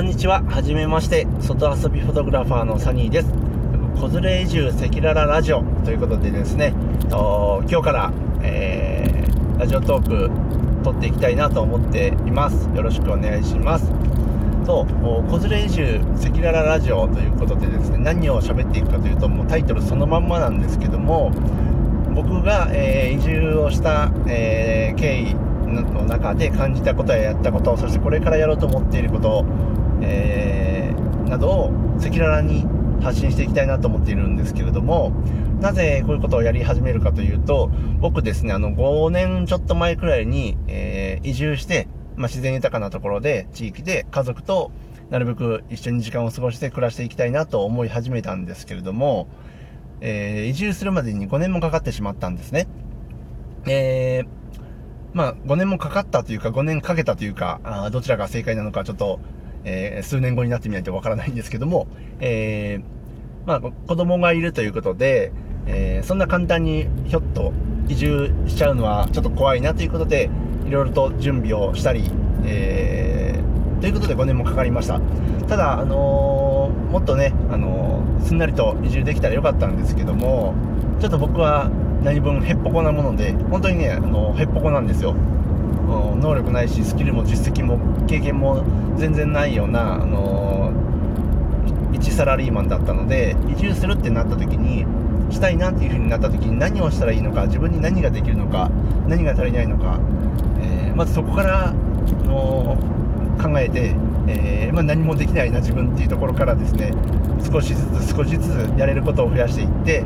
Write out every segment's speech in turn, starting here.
こんにちは。はじめまして。外遊びフォトグラファーのサニーです。子連れ移住赤裸々ラジオということでですね、今日から、えー、ラジオトーク撮っていきたいなと思っています。よろしくお願いします。そう、子連れ移住赤裸々ラジオということでですね、何を喋っていくかというと、もうタイトルそのまんまなんですけども、僕が、えー、移住をした、えー、経緯の中で感じたことややったことそしてこれからやろうと思っていること、えー、などを赤裸々に発信していきたいなと思っているんですけれどもなぜこういうことをやり始めるかというと僕ですねあの5年ちょっと前くらいに、えー、移住して、まあ、自然豊かなところで地域で家族となるべく一緒に時間を過ごして暮らしていきたいなと思い始めたんですけれども、えー、移住するまでに5年もかかってしまったんですね。えーまあ、5年もかかったというか、5年かけたというか、あどちらが正解なのか、ちょっと、えー、数年後になってみないとわからないんですけども、えー、まあ、子供がいるということで、えー、そんな簡単にひょっと移住しちゃうのはちょっと怖いなということで、いろいろと準備をしたり、えー、ということで5年もかかりました。ただ、あのー、もっとね、あの、すんなりと移住できたらよかったんですけども、ちょっと僕は何分へっぽこなもので本当にねあのへっぽこなんですよ能力ないしスキルも実績も経験も全然ないような、あの一サラリーマンだったので移住するってなった時にしたいなっていう風になった時に何をしたらいいのか自分に何ができるのか何が足りないのか、えー、まずそこからの考えて、えー、まあ、何もできないな自分っていうところからですね少しずつ少しずつやれることを増やしていって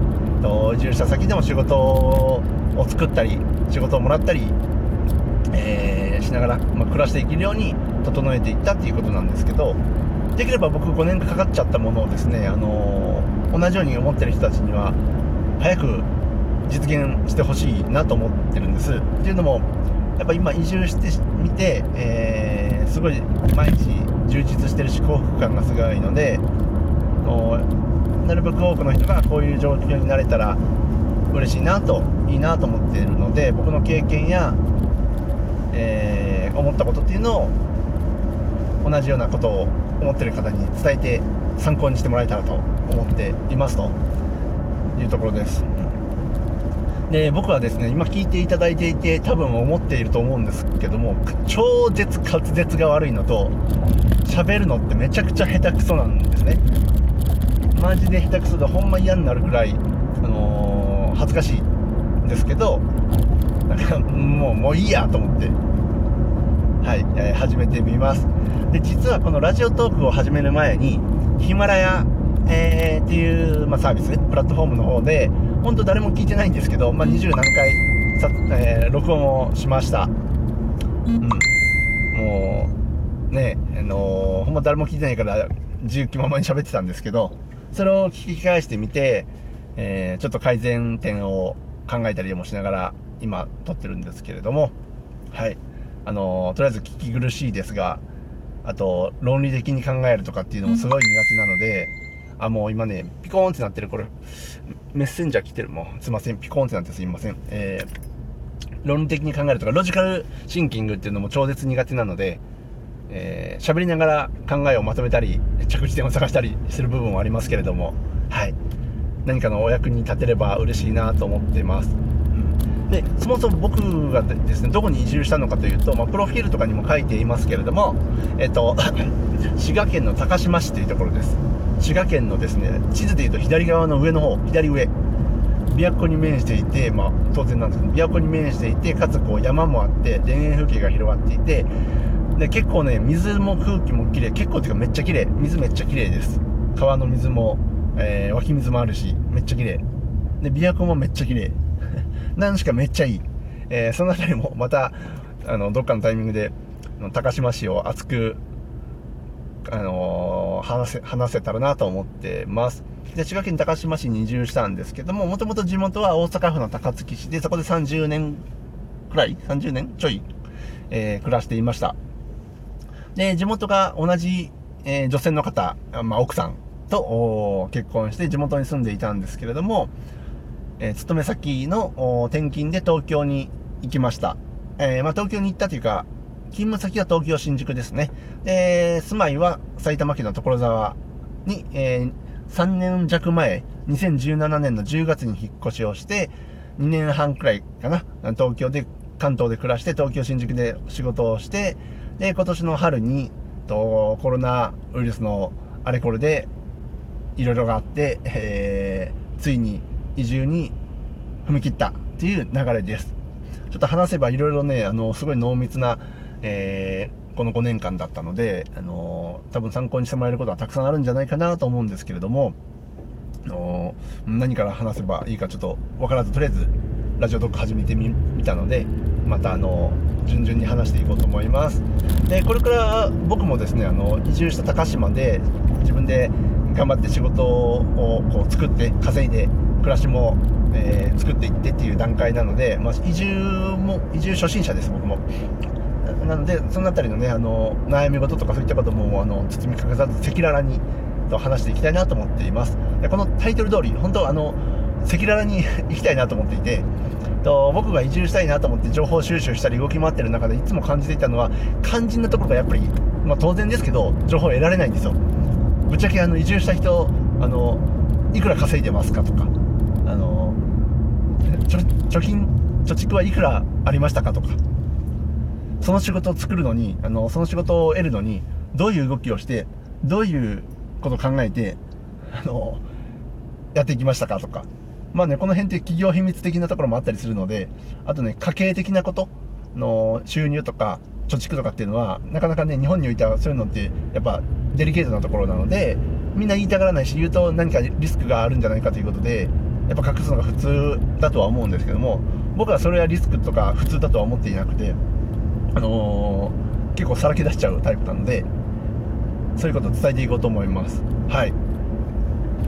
移住した先でも仕事を作ったり仕事をもらったり、えー、しながら、まあ、暮らしていけるように整えていったっていうことなんですけどできれば僕5年かかっちゃったものをですね、あのー、同じように思ってる人たちには早く実現してほしいなと思ってるんです。っていうのもやっぱ今移住してみて、えー、すごい毎日充実してるし幸福感がすごいのでなるべく多くの人がこういう状況になれたら嬉しいなといいなと思っているので僕の経験や、えー、思ったことっていうのを同じようなことを思ってる方に伝えて参考にしてもらえたらと思っていますというところです。で僕はですね今聞いていただいていて多分思っていると思うんですけども超絶滑舌が悪いのと喋るのってめちゃくちゃ下手くそなんですね。マジで下手くそでほんま嫌になるぐらい、あのー、恥ずかしいんですけどなんかもうもういいやと思って。はい、えー、始めてみます。で実はこのラジオトークを始める前にヒマラヤ、えー、っていう、まあ、サービスプラットフォームの方で本当誰も聞いてないんですけど、まあ、20何回さ、えー、録音をしました。うん。もうねあのー、ほんま誰も聞いてないから自由気ままに喋ってたんですけどそれを聞き返してみて、えー、ちょっと改善点を考えたりもしながら今撮ってるんですけれども、はい。あのー、とりあえず聞き苦しいですが、あと、論理的に考えるとかっていうのもすごい苦手なので、あ、もう今ね、ピコーンってなってる、これ、メッセンジャー来てる、もう、すいません、ピコーンってなってすいません。えー、論理的に考えるとか、ロジカルシンキングっていうのも超絶苦手なので、えー、喋りながら考えをまとめたり、着地点を探したりする部分はありますけれども、はい。何かのお役に立てれば嬉しいなと思ってます。でそもそも僕がですねどこに移住したのかというと、まあ、プロフィールとかにも書いていますけれども、えっと、滋賀県の高島市というところです。滋賀県のですね地図でいうと左側の上の方左上。琵琶湖に面していて、まあ、当然なんですけど琵琶湖に面していてかつこう山もあって田園風景が広がっていてで結構ね水も空気も綺麗。結構っていうかめっちゃ綺麗。水めっちゃ綺麗です。川の水も、えー、湧き水もあるしめっちゃ綺麗。で琵琶湖もめっちゃ綺麗。なんしかめっちゃいい、えー、その辺りもまたあのどっかのタイミングで高島市を熱くあのー、話せ、話せたらなと思ってます。で、滋賀県高島市に移住したんですけども、もともと地元は大阪府の高槻市で、そこで30年くらい ?30 年ちょい、えー、暮らしていました。で、地元が同じ、えー、女性の方、まあ、奥さんと結婚して地元に住んでいたんですけれども、えー、勤め先の転勤で東京に行きました。えー、まあ、東京に行ったというか、勤務先は東京新宿ですね。で、住まいは埼玉県の所沢に、えー、3年弱前、2017年の10月に引っ越しをして、2年半くらいかな、東京で、関東で暮らして、東京新宿で仕事をして、で、今年の春に、とコロナウイルスのあれこれで、いろいろがあって、えー、ついに移住に踏み切ったっていう流れです。ちょっと話せばいろいろね、あの、すごい濃密な、えー、この5年間だったので、あの多分参考にしてもらえることはたくさんあるんじゃないかなと思うんですけれども、あの何から話せばいいかちょっと分からず、とりあえずラジオトーク始めてみたので、またあの順々に話していこうと思います。で、これから僕もですね、あの移住した高島で自分で頑張って仕事をこう作って稼いで暮らしも、えー、作っていってっていう段階なので、まあ、移住も移住初心者です僕も。なのでその辺りのねあの悩み事とかそういったこともあの包み隠さず赤裸々にと話していきたいなと思っています。でこのタイトル通り本当あの赤裸々に行きたいなと思っていてと僕が移住したいなと思って情報収集したり動き回ってる中でいつも感じていたのは肝心なところがやっぱり、まあ、当然ですけど情報を得られないんですよ。ぶっちゃけあの移住した人あのいくら稼いでますかとかあの貯金貯蓄はいくらありましたかとか。その仕事を作るのにあのその仕事を得るのにどういう動きをしてどういうことを考えてあのやっていきましたかとか。まあねこの辺って企業秘密的なところもあったりするのであとね家計的なことの収入とか貯蓄とかっていうのはなかなかね日本においてはそういうのってやっぱデリケートなところなのでみんな言いたがらないし言うと何かリスクがあるんじゃないかということでやっぱ隠すのが普通だとは思うんですけども僕はそれはリスクとか普通だとは思っていなくてあのー、結構さらけ出しちゃうタイプなのでそういうことを伝えていこうと思います。はい。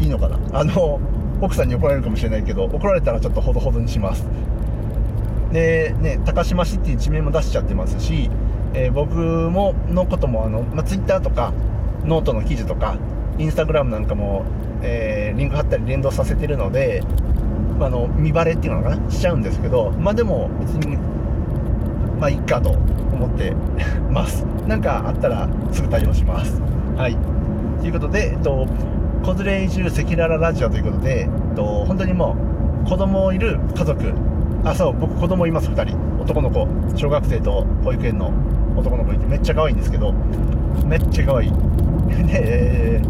いいのかな？あの奥さんに怒られるかもしれないけど怒られたらちょっとほどほどにします。でね高島市っていう地名も出しちゃってますしえー、僕ものこともあの、まあ、Twitter とかノートの記事とかインスタグラムなんかも、えー、リンク貼ったり連動させてるので、まあ、身バレっていうのかな？しちゃうんですけどまあでも別にまあいっかと思って ます。なんかあったらすぐ対応します。はい。ということで、えっと、子連れ移住赤裸々ラジオということで、えっと、本当にもう子供いる家族あそう僕子供います2人。男の子。小学生と保育園の男の子いてめっちゃ可愛いんですけどめっちゃ可愛い。で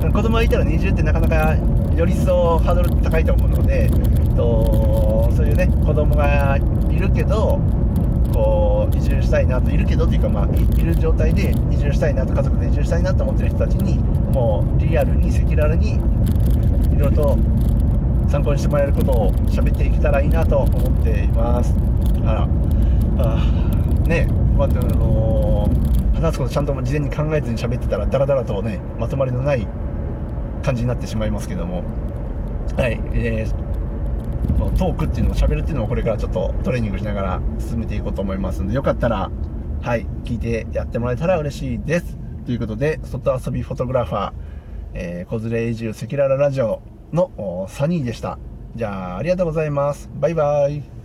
子供がいたら20ってなかなかより一層ハードル高いと思うのでとそういうね子供がいるけどこう移住したいなといるけどっていうかまあいる状態で移住したいなと家族で移住したいなと思ってる人たちにもうリアルに赤裸々にいろいろと参考にしてもらえることを喋っていけたらいいなと思っています。あらあねまあ、あのー、話すことちゃんと事前に考えずに喋ってたらダラダラとねまとまりのない感じになってしまいますけども。はいえー、トークっていうのを喋るっていうのをこれからちょっとトレーニングしながら進めていこうと思いますのでよかったらはい聞いてやってもらえたら嬉しいです。ということで外遊びフォトグラファー、えー、子連れ移住赤裸々ラジオのサニーでした。じゃあありがとうございます。バイバイ。